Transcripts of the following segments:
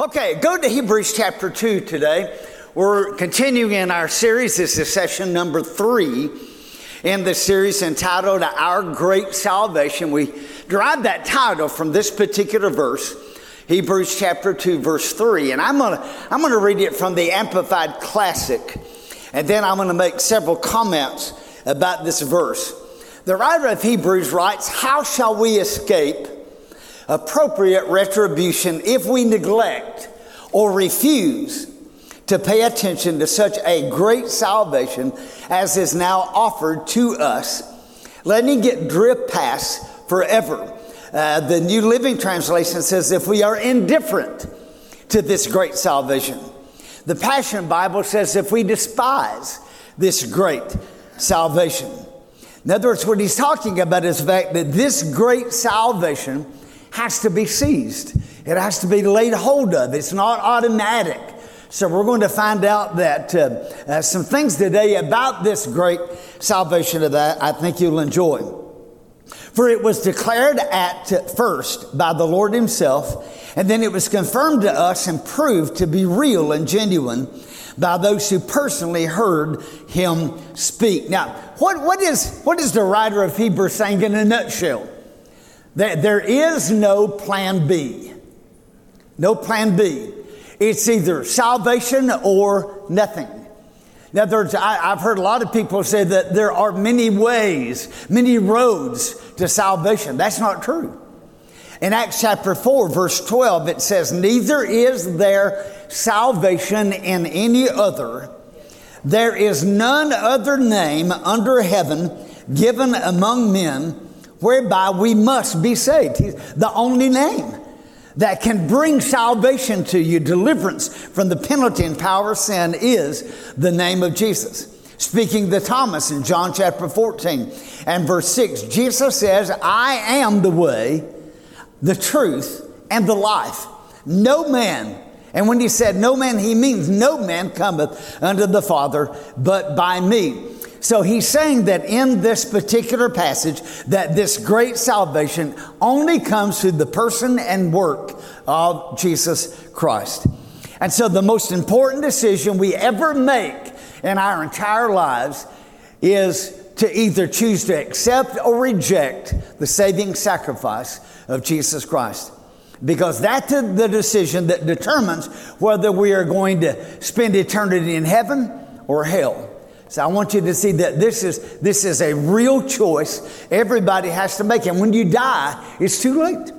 Okay, go to Hebrews chapter 2 today. We're continuing in our series. This is session number three in the series entitled Our Great Salvation. We derive that title from this particular verse, Hebrews chapter 2, verse 3. And I'm going to I'm going to read it from the Amplified Classic, and then I'm going to make several comments about this verse. The writer of Hebrews writes, How shall we escape? Appropriate retribution if we neglect or refuse to pay attention to such a great salvation as is now offered to us, letting it drip past forever. Uh, the New Living Translation says, if we are indifferent to this great salvation. The Passion Bible says, if we despise this great salvation. In other words, what he's talking about is the fact that this great salvation has to be seized. It has to be laid hold of. It's not automatic. So we're going to find out that uh, uh, some things today about this great salvation of that I think you'll enjoy. For it was declared at first by the Lord Himself, and then it was confirmed to us and proved to be real and genuine by those who personally heard Him speak. Now, what, what, is, what is the writer of Hebrews saying in a nutshell? There is no plan B. No plan B. It's either salvation or nothing. Now, there's, I, have heard a lot of people say that there are many ways, many roads to salvation. That's not true. In Acts chapter 4, verse 12, it says, Neither is there salvation in any other. There is none other name under heaven given among men whereby we must be saved. He's the only name that can bring salvation to you, deliverance from the penalty and power of sin is the name of Jesus. Speaking to Thomas in John chapter 14 and verse 6, Jesus says, I am the way, the truth, and the life. No man, and when he said no man, he means no man cometh unto the Father but by me. So he's saying that in this particular passage, that this great salvation only comes through the person and work of Jesus Christ. And so the most important decision we ever make in our entire lives is to either choose to accept or reject the saving sacrifice of Jesus Christ. Because that's the decision that determines whether we are going to spend eternity in heaven or hell. So I want you to see that this is, this is a real choice everybody has to make. And when you die, it's too late.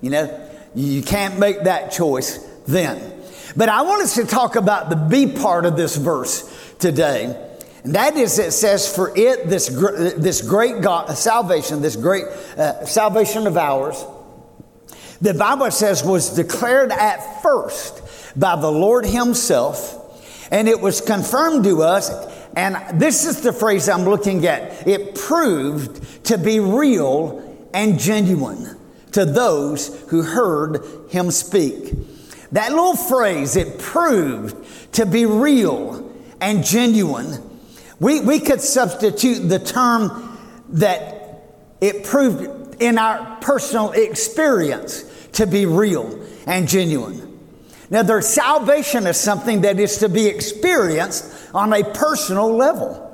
You know, you can't make that choice then. But I want us to talk about the B part of this verse today. And that is, it says, for it, this, this great God, salvation, this great uh, salvation of ours, the Bible says was declared at first by the Lord Himself, and it was confirmed to us and this is the phrase I'm looking at. It proved to be real and genuine to those who heard him speak. That little phrase, it proved to be real and genuine. We, we could substitute the term that it proved in our personal experience to be real and genuine. Now, their salvation is something that is to be experienced on a personal level.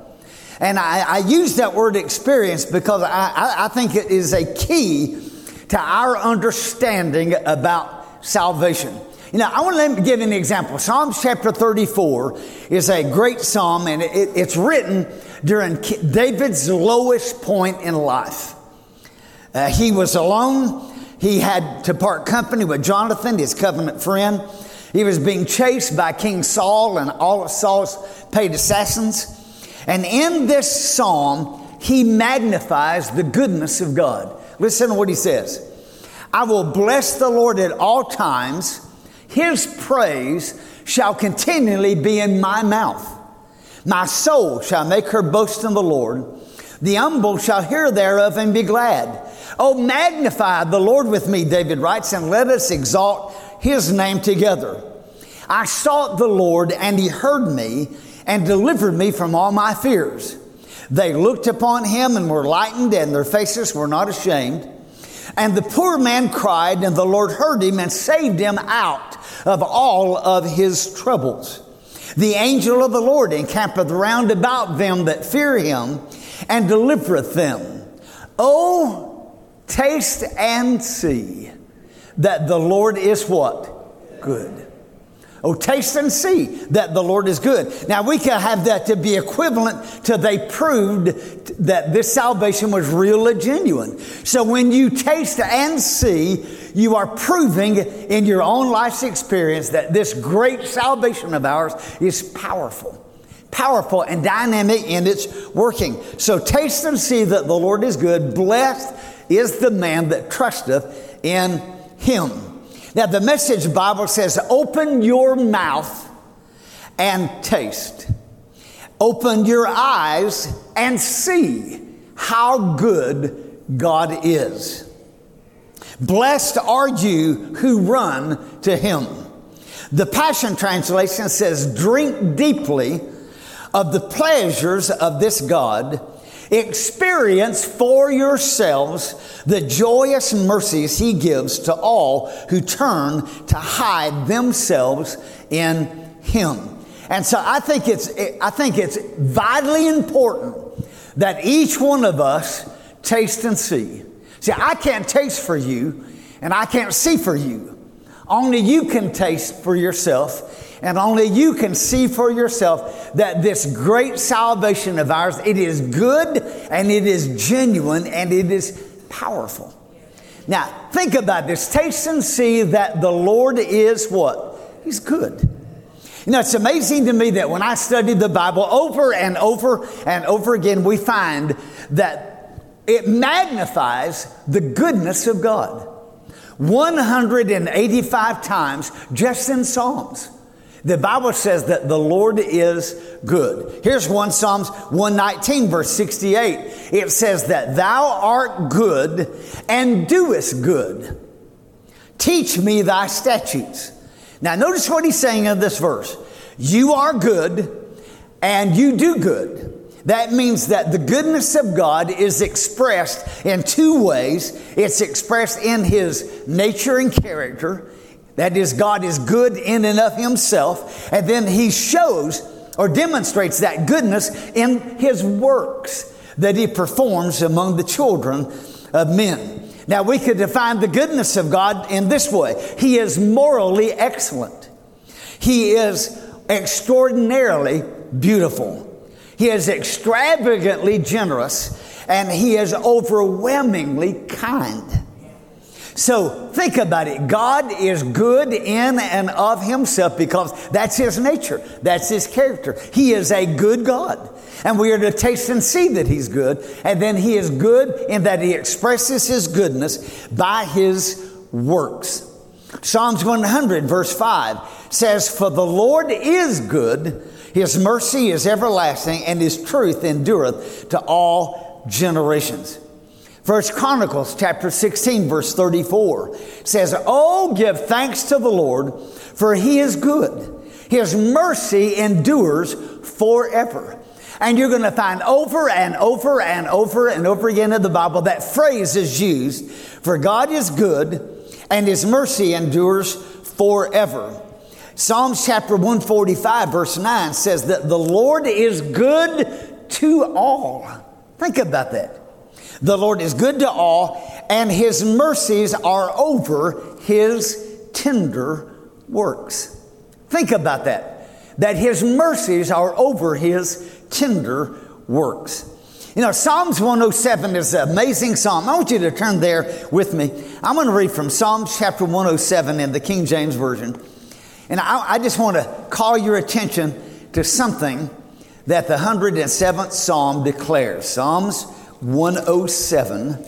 And I, I use that word experience because I, I, I think it is a key to our understanding about salvation. You know, I want to give an example. Psalms chapter 34 is a great psalm, and it, it's written during David's lowest point in life. Uh, he was alone. He had to part company with Jonathan, his covenant friend. He was being chased by King Saul and all of Saul's paid assassins. And in this psalm, he magnifies the goodness of God. Listen to what he says I will bless the Lord at all times, his praise shall continually be in my mouth. My soul shall make her boast in the Lord. The humble shall hear thereof and be glad. Oh, magnify the Lord with me, David writes, and let us exalt his name together. I sought the Lord, and he heard me and delivered me from all my fears. They looked upon him and were lightened, and their faces were not ashamed. And the poor man cried, and the Lord heard him and saved him out of all of his troubles. The angel of the Lord encampeth round about them that fear him and delivereth them. Oh, taste and see that the Lord is what? Good. Oh, taste and see that the Lord is good. Now, we can have that to be equivalent to they proved that this salvation was real and genuine. So, when you taste and see, you are proving in your own life's experience that this great salvation of ours is powerful. Powerful and dynamic in its working. So, taste and see that the Lord is good. Blessed is the man that trusteth in him. Now, the message Bible says, open your mouth and taste. Open your eyes and see how good God is. Blessed are you who run to him. The Passion Translation says, drink deeply of the pleasures of this God Experience for yourselves the joyous mercies he gives to all who turn to hide themselves in him. And so I think it's, I think it's vitally important that each one of us taste and see. See, I can't taste for you and I can't see for you. Only you can taste for yourself and only you can see for yourself that this great salvation of ours, it is good and it is genuine and it is powerful. Now, think about this. Taste and see that the Lord is what? He's good. You know, it's amazing to me that when I study the Bible over and over and over again, we find that it magnifies the goodness of God. 185 times just in Psalms. The Bible says that the Lord is good. Here's one Psalms 119, verse 68. It says that thou art good and doest good. Teach me thy statutes. Now, notice what he's saying in this verse. You are good and you do good. That means that the goodness of God is expressed in two ways. It's expressed in his nature and character, that is, God is good in and of himself. And then he shows or demonstrates that goodness in his works that he performs among the children of men. Now, we could define the goodness of God in this way He is morally excellent, He is extraordinarily beautiful, He is extravagantly generous, and He is overwhelmingly kind. So think about it. God is good in and of himself because that's his nature. That's his character. He is a good God. And we are to taste and see that he's good. And then he is good in that he expresses his goodness by his works. Psalms 100 verse 5 says, For the Lord is good, his mercy is everlasting, and his truth endureth to all generations. First Chronicles chapter 16 verse 34 says, Oh, give thanks to the Lord, for he is good. His mercy endures forever. And you're going to find over and over and over and over again in the Bible that phrase is used for God is good and his mercy endures forever. Psalms chapter 145 verse 9 says that the Lord is good to all. Think about that. The Lord is good to all, and his mercies are over his tender works. Think about that. That his mercies are over his tender works. You know, Psalms 107 is an amazing psalm. I want you to turn there with me. I'm going to read from Psalms chapter 107 in the King James Version. And I, I just want to call your attention to something that the 107th Psalm declares. Psalms 107.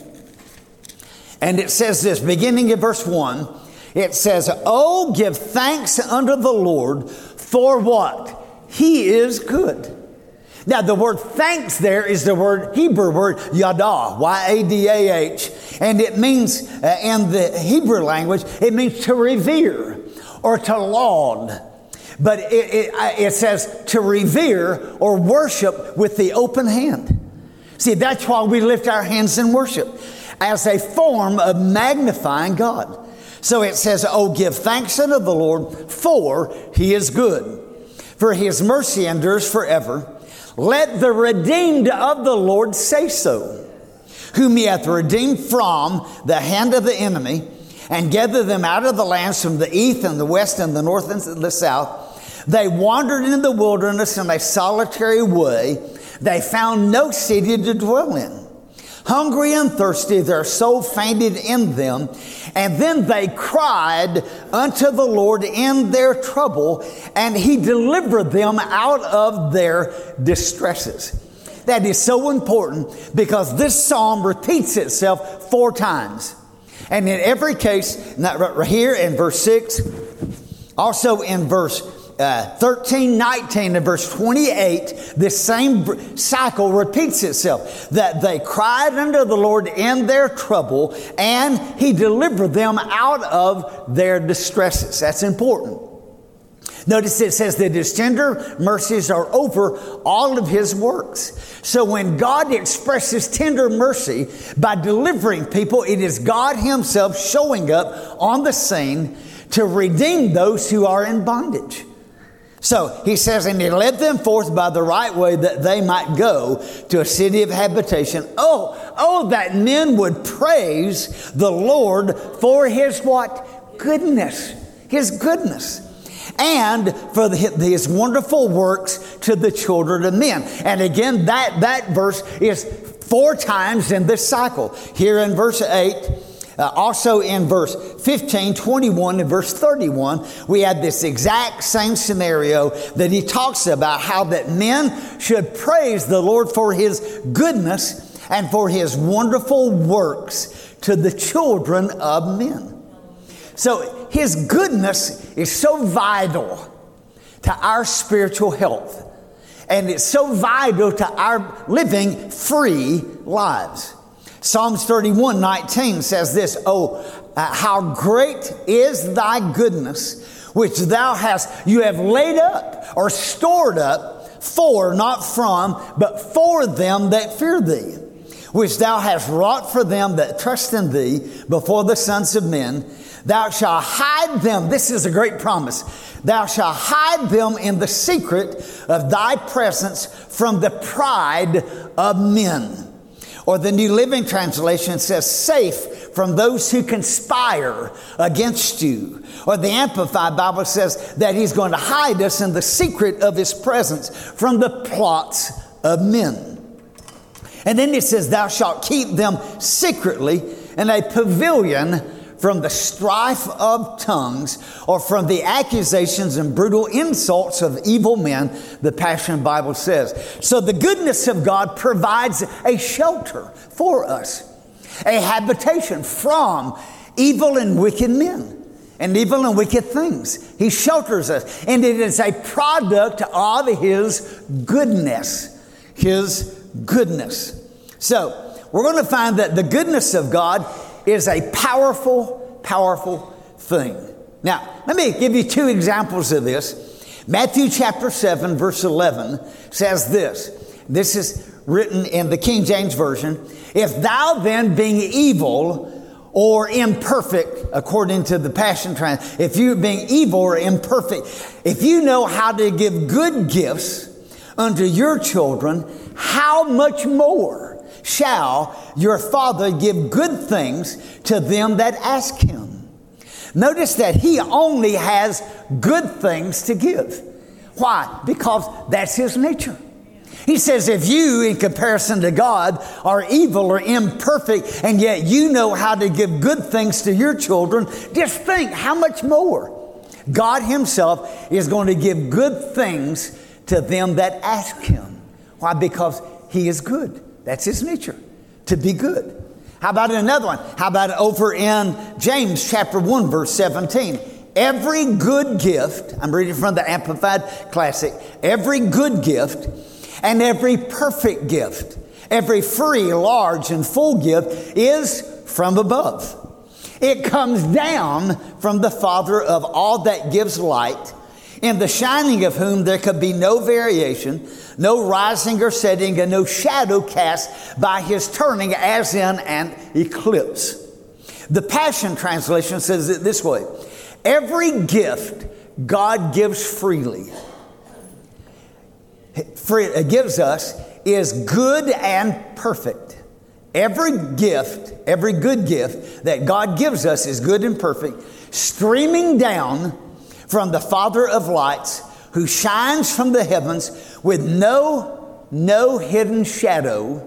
And it says this, beginning in verse 1, it says, Oh, give thanks unto the Lord for what? He is good. Now, the word thanks there is the word, Hebrew word, yada, Y A D A H. And it means, uh, in the Hebrew language, it means to revere or to laud. But it, it, uh, it says to revere or worship with the open hand. See, that's why we lift our hands in worship. as a form of magnifying God. So it says, Oh, give thanks unto the Lord, for he is good, for his mercy endures forever. Let the redeemed of the Lord say so, whom he hath redeemed from the hand of the enemy, and gathered them out of the lands from the east and the west and the north and the south. They wandered in the wilderness in a solitary way. They found no city to dwell in. Hungry and thirsty, their soul fainted in them. And then they cried unto the Lord in their trouble, and he delivered them out of their distresses. That is so important because this psalm repeats itself four times. And in every case, right here in verse 6, also in verse uh, 13, 19, and verse 28, this same cycle repeats itself that they cried unto the Lord in their trouble, and He delivered them out of their distresses. That's important. Notice it says that his tender mercies are over all of his works. So when God expresses tender mercy by delivering people, it is God himself showing up on the scene to redeem those who are in bondage. So he says, and he led them forth by the right way that they might go to a city of habitation. Oh, oh, that men would praise the Lord for his what? Goodness. His goodness. And for the, his wonderful works to the children of men. And again, that, that verse is four times in this cycle. Here in verse 8, uh, also in verse 15, 21, and verse 31, we had this exact same scenario that he talks about how that men should praise the Lord for his goodness and for his wonderful works to the children of men. So his goodness is so vital to our spiritual health. And it's so vital to our living free lives. Psalms 31 19 says this Oh, uh, how great is thy goodness, which thou hast, you have laid up or stored up for, not from, but for them that fear thee, which thou hast wrought for them that trust in thee before the sons of men. Thou shalt hide them. This is a great promise. Thou shalt hide them in the secret of thy presence from the pride of men. Or the New Living Translation says, safe from those who conspire against you. Or the Amplified Bible says that he's going to hide us in the secret of his presence from the plots of men. And then it says, Thou shalt keep them secretly in a pavilion from the strife of tongues or from the accusations and brutal insults of evil men, the Passion Bible says. So the goodness of God provides a shelter for us, a habitation from evil and wicked men and evil and wicked things. He shelters us, and it is a product of His goodness. His goodness. So, we're going to find that the goodness of God is a powerful, powerful thing. Now, let me give you two examples of this. Matthew chapter 7, verse 11 says this. This is written in the King James Version. If thou then, being evil or imperfect, according to the Passion Trans, if you being evil or imperfect, if you know how to give good gifts unto your children, how much more? Shall your Father give good things to them that ask him. Notice that he only has good things to give. Why? Because that's his nature. He says, if you, in comparison to God, are evil or imperfect, and yet you know how to give good things to your children, just think how much more God Himself is going to give good things to them that ask Him. Why? Because He is good. That's his nature, to be good. How about another one? How about over in James chapter 1, verse 17? Every good gift, I'm reading from the Amplified Classic, every good gift and every perfect gift, every free, large, and full gift is from above. It comes down from the Father of all that gives light, in the shining of whom there could be no variation, no rising or setting, and no shadow cast by his turning as in an eclipse. The Passion Translation says it this way Every gift God gives freely, free, gives us, is good and perfect. Every gift, every good gift that God gives us is good and perfect, streaming down from the Father of lights who shines from the heavens with no, no hidden shadow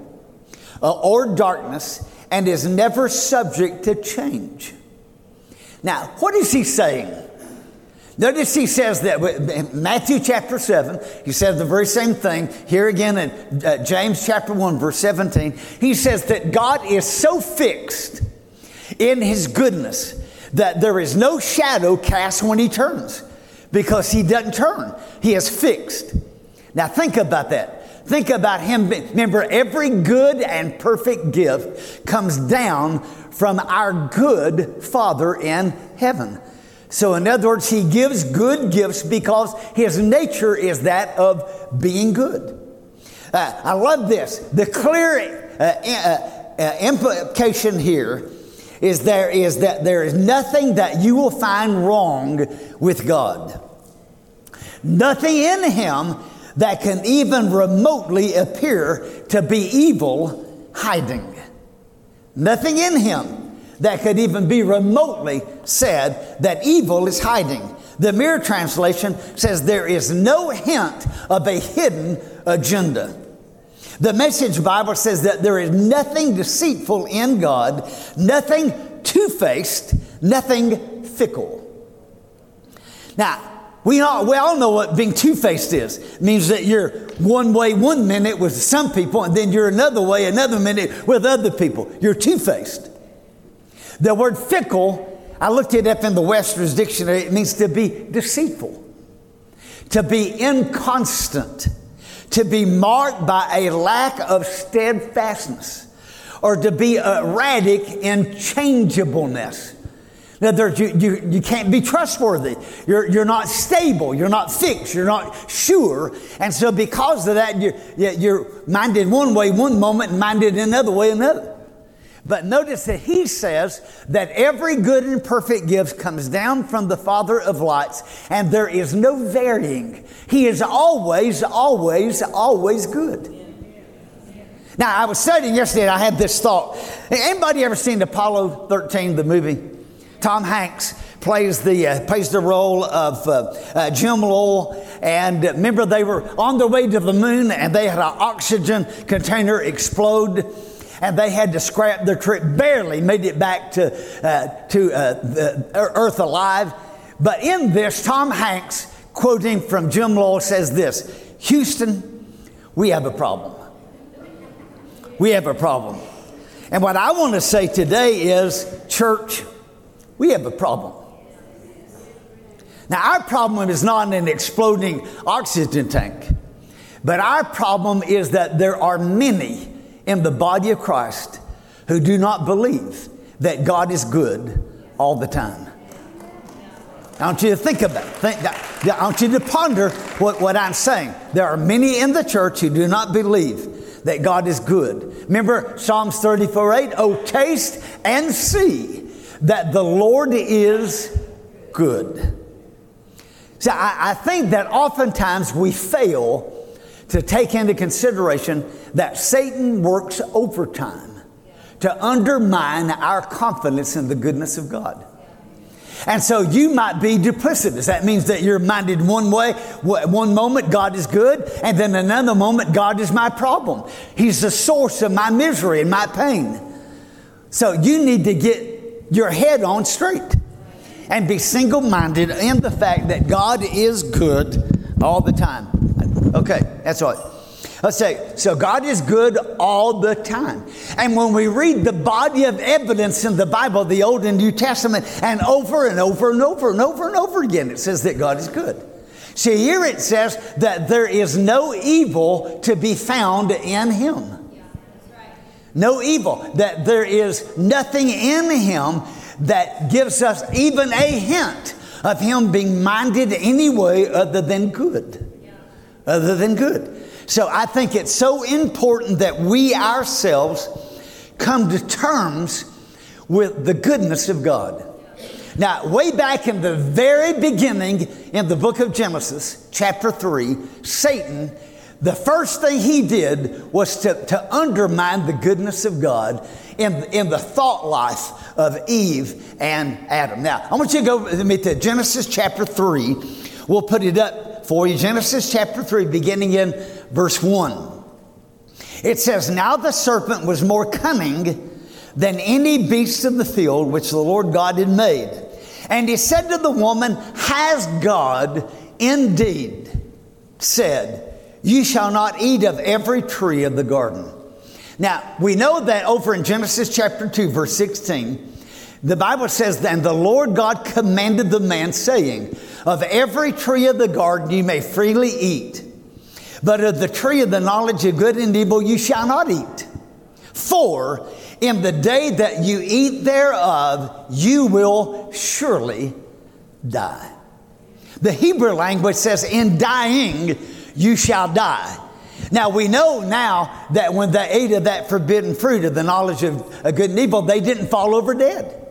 uh, or darkness and is never subject to change. Now, what is he saying? Notice he says that in Matthew chapter 7, he says the very same thing. Here again in uh, James chapter 1, verse 17, he says that God is so fixed in his goodness that there is no shadow cast when he turns because he doesn't turn. He is fixed. Now think about that. Think about him. Remember, every good and perfect gift comes down from our good Father in heaven. So, in other words, he gives good gifts because his nature is that of being good. Uh, I love this. The clear uh, uh, uh, implication here is there is that there is nothing that you will find wrong with God. Nothing in him that can even remotely appear to be evil hiding. Nothing in him that could even be remotely said that evil is hiding. The Mirror translation says there is no hint of a hidden agenda. The Message Bible says that there is nothing deceitful in God, nothing two faced, nothing fickle. Now, we all, we all know what being two faced is. It means that you're one way one minute with some people, and then you're another way another minute with other people. You're two faced. The word fickle, I looked it up in the Webster's dictionary, it means to be deceitful, to be inconstant, to be marked by a lack of steadfastness, or to be erratic in changeableness. That you, you, you can't be trustworthy. You're, you're not stable. You're not fixed. You're not sure. And so, because of that, you're, you're minded one way one moment and minded another way another. But notice that he says that every good and perfect gift comes down from the Father of lights, and there is no varying. He is always, always, always good. Now, I was studying yesterday and I had this thought. Anybody ever seen Apollo 13, the movie? Tom Hanks plays the, uh, plays the role of uh, uh, Jim Lovell. And remember, they were on their way to the moon and they had an oxygen container explode and they had to scrap their trip, barely made it back to, uh, to uh, earth alive. But in this, Tom Hanks, quoting from Jim Lovell, says this Houston, we have a problem. We have a problem. And what I want to say today is, church, we have a problem. Now, our problem is not an exploding oxygen tank, but our problem is that there are many in the body of Christ who do not believe that God is good all the time. I want you to think about. Think that, I want you to ponder what, what I'm saying. There are many in the church who do not believe that God is good. Remember Psalms 34 8? Oh, taste and see that the Lord is good. So I, I think that oftentimes we fail to take into consideration that Satan works overtime to undermine our confidence in the goodness of God. And so you might be duplicitous. That means that you're minded one way, one moment God is good, and then another moment God is my problem. He's the source of my misery and my pain. So you need to get your head on straight and be single minded in the fact that God is good all the time. Okay, that's all. Let's say, so God is good all the time. And when we read the body of evidence in the Bible, the Old and New Testament, and over and over and over and over and over again, it says that God is good. See, here it says that there is no evil to be found in Him. No evil. That there is nothing in Him that gives us even a hint of him being minded any way other than good. Other than good. So I think it's so important that we ourselves come to terms with the goodness of God. Now, way back in the very beginning in the book of Genesis, chapter 3, Satan, the first thing he did was to, to undermine the goodness of God in, in the thought life of Eve and Adam. Now, I want you to go with me to Genesis chapter 3. We'll put it up for you. Genesis chapter 3, beginning in verse 1. It says, Now the serpent was more cunning than any beast of the field which the Lord God had made. And he said to the woman, Has God indeed said, You shall not eat of every tree of the garden? Now, we know that over in Genesis chapter 2, verse 16, the Bible says, Then the Lord God commanded the man, saying, Of every tree of the garden you may freely eat, but of the tree of the knowledge of good and evil you shall not eat. For in the day that you eat thereof, you will surely die. The Hebrew language says, In dying, you shall die. Now we know now that when they ate of that forbidden fruit of the knowledge of uh, good and evil, they didn't fall over dead.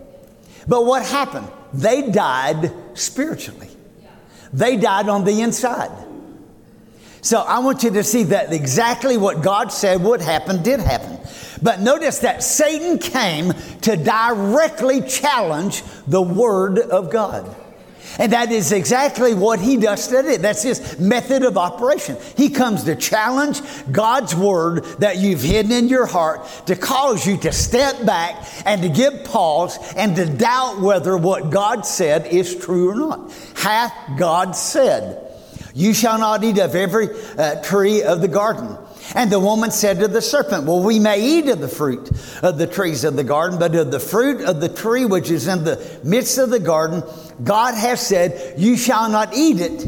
But what happened? They died spiritually. They died on the inside. So I want you to see that exactly what God said would happen did happen. But notice that Satan came to directly challenge the Word of God. And that is exactly what he does today. That's his method of operation. He comes to challenge God's word that you've hidden in your heart to cause you to step back and to give pause and to doubt whether what God said is true or not. Hath God said, You shall not eat of every uh, tree of the garden. And the woman said to the serpent, Well, we may eat of the fruit of the trees of the garden, but of the fruit of the tree which is in the midst of the garden, God has said, You shall not eat it,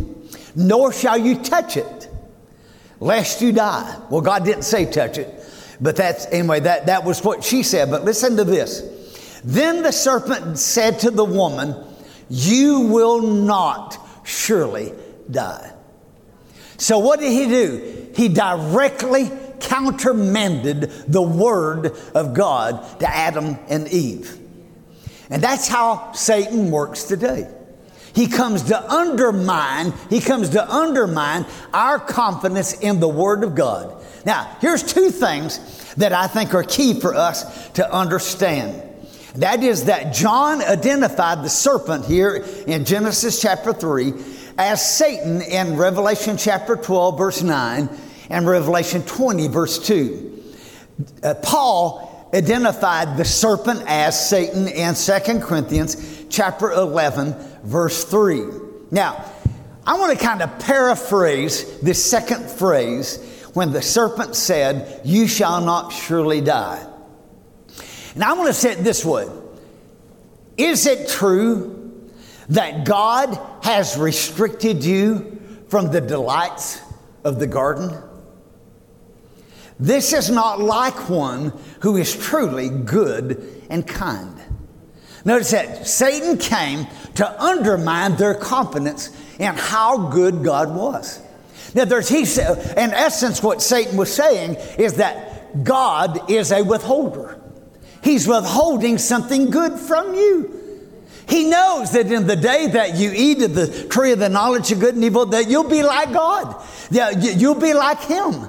nor shall you touch it, lest you die. Well, God didn't say touch it, but that's, anyway, that, that was what she said. But listen to this. Then the serpent said to the woman, You will not surely die. So what did he do? He directly countermanded the word of God to Adam and Eve. And that's how Satan works today. He comes to undermine, he comes to undermine our confidence in the Word of God. Now, here's two things that I think are key for us to understand. That is that John identified the serpent here in Genesis chapter 3 as Satan in Revelation chapter 12, verse 9, and Revelation 20, verse 2. Uh, Paul identified the serpent as Satan in 2 Corinthians chapter 11, verse 3. Now, I want to kind of paraphrase this second phrase when the serpent said, You shall not surely die. And I want to say it this way Is it true that God has restricted you from the delights of the garden? This is not like one who is truly good and kind. Notice that Satan came to undermine their confidence in how good God was. Now, there's, he said, in essence, what Satan was saying is that God is a withholder. He's withholding something good from you. He knows that in the day that you eat of the tree of the knowledge of good and evil, that you'll be like God. Yeah, you'll be like Him.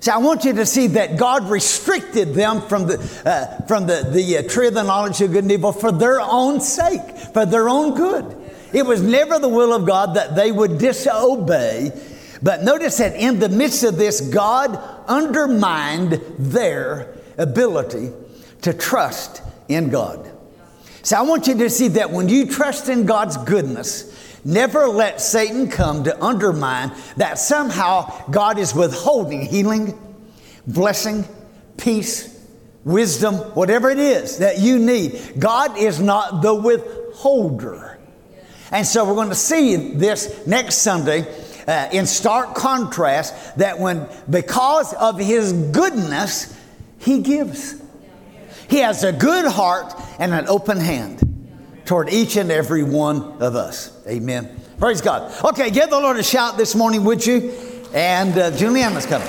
So I want you to see that God restricted them from the, uh, from the, the uh, tree of the knowledge of good and evil for their own sake, for their own good. It was never the will of God that they would disobey. But notice that in the midst of this, God undermined their ability to trust in God. So I want you to see that when you trust in God's goodness, never let Satan come to undermine that somehow God is withholding healing, blessing, peace, wisdom, whatever it is that you need. God is not the withholder. And so we're going to see this next Sunday uh, in stark contrast that when, because of his goodness, he gives. He has a good heart and an open hand. toward each and every one of us. Amen. Praise God. Okay, give the Lord a shout this morning, would you? And uh, Juliana's coming.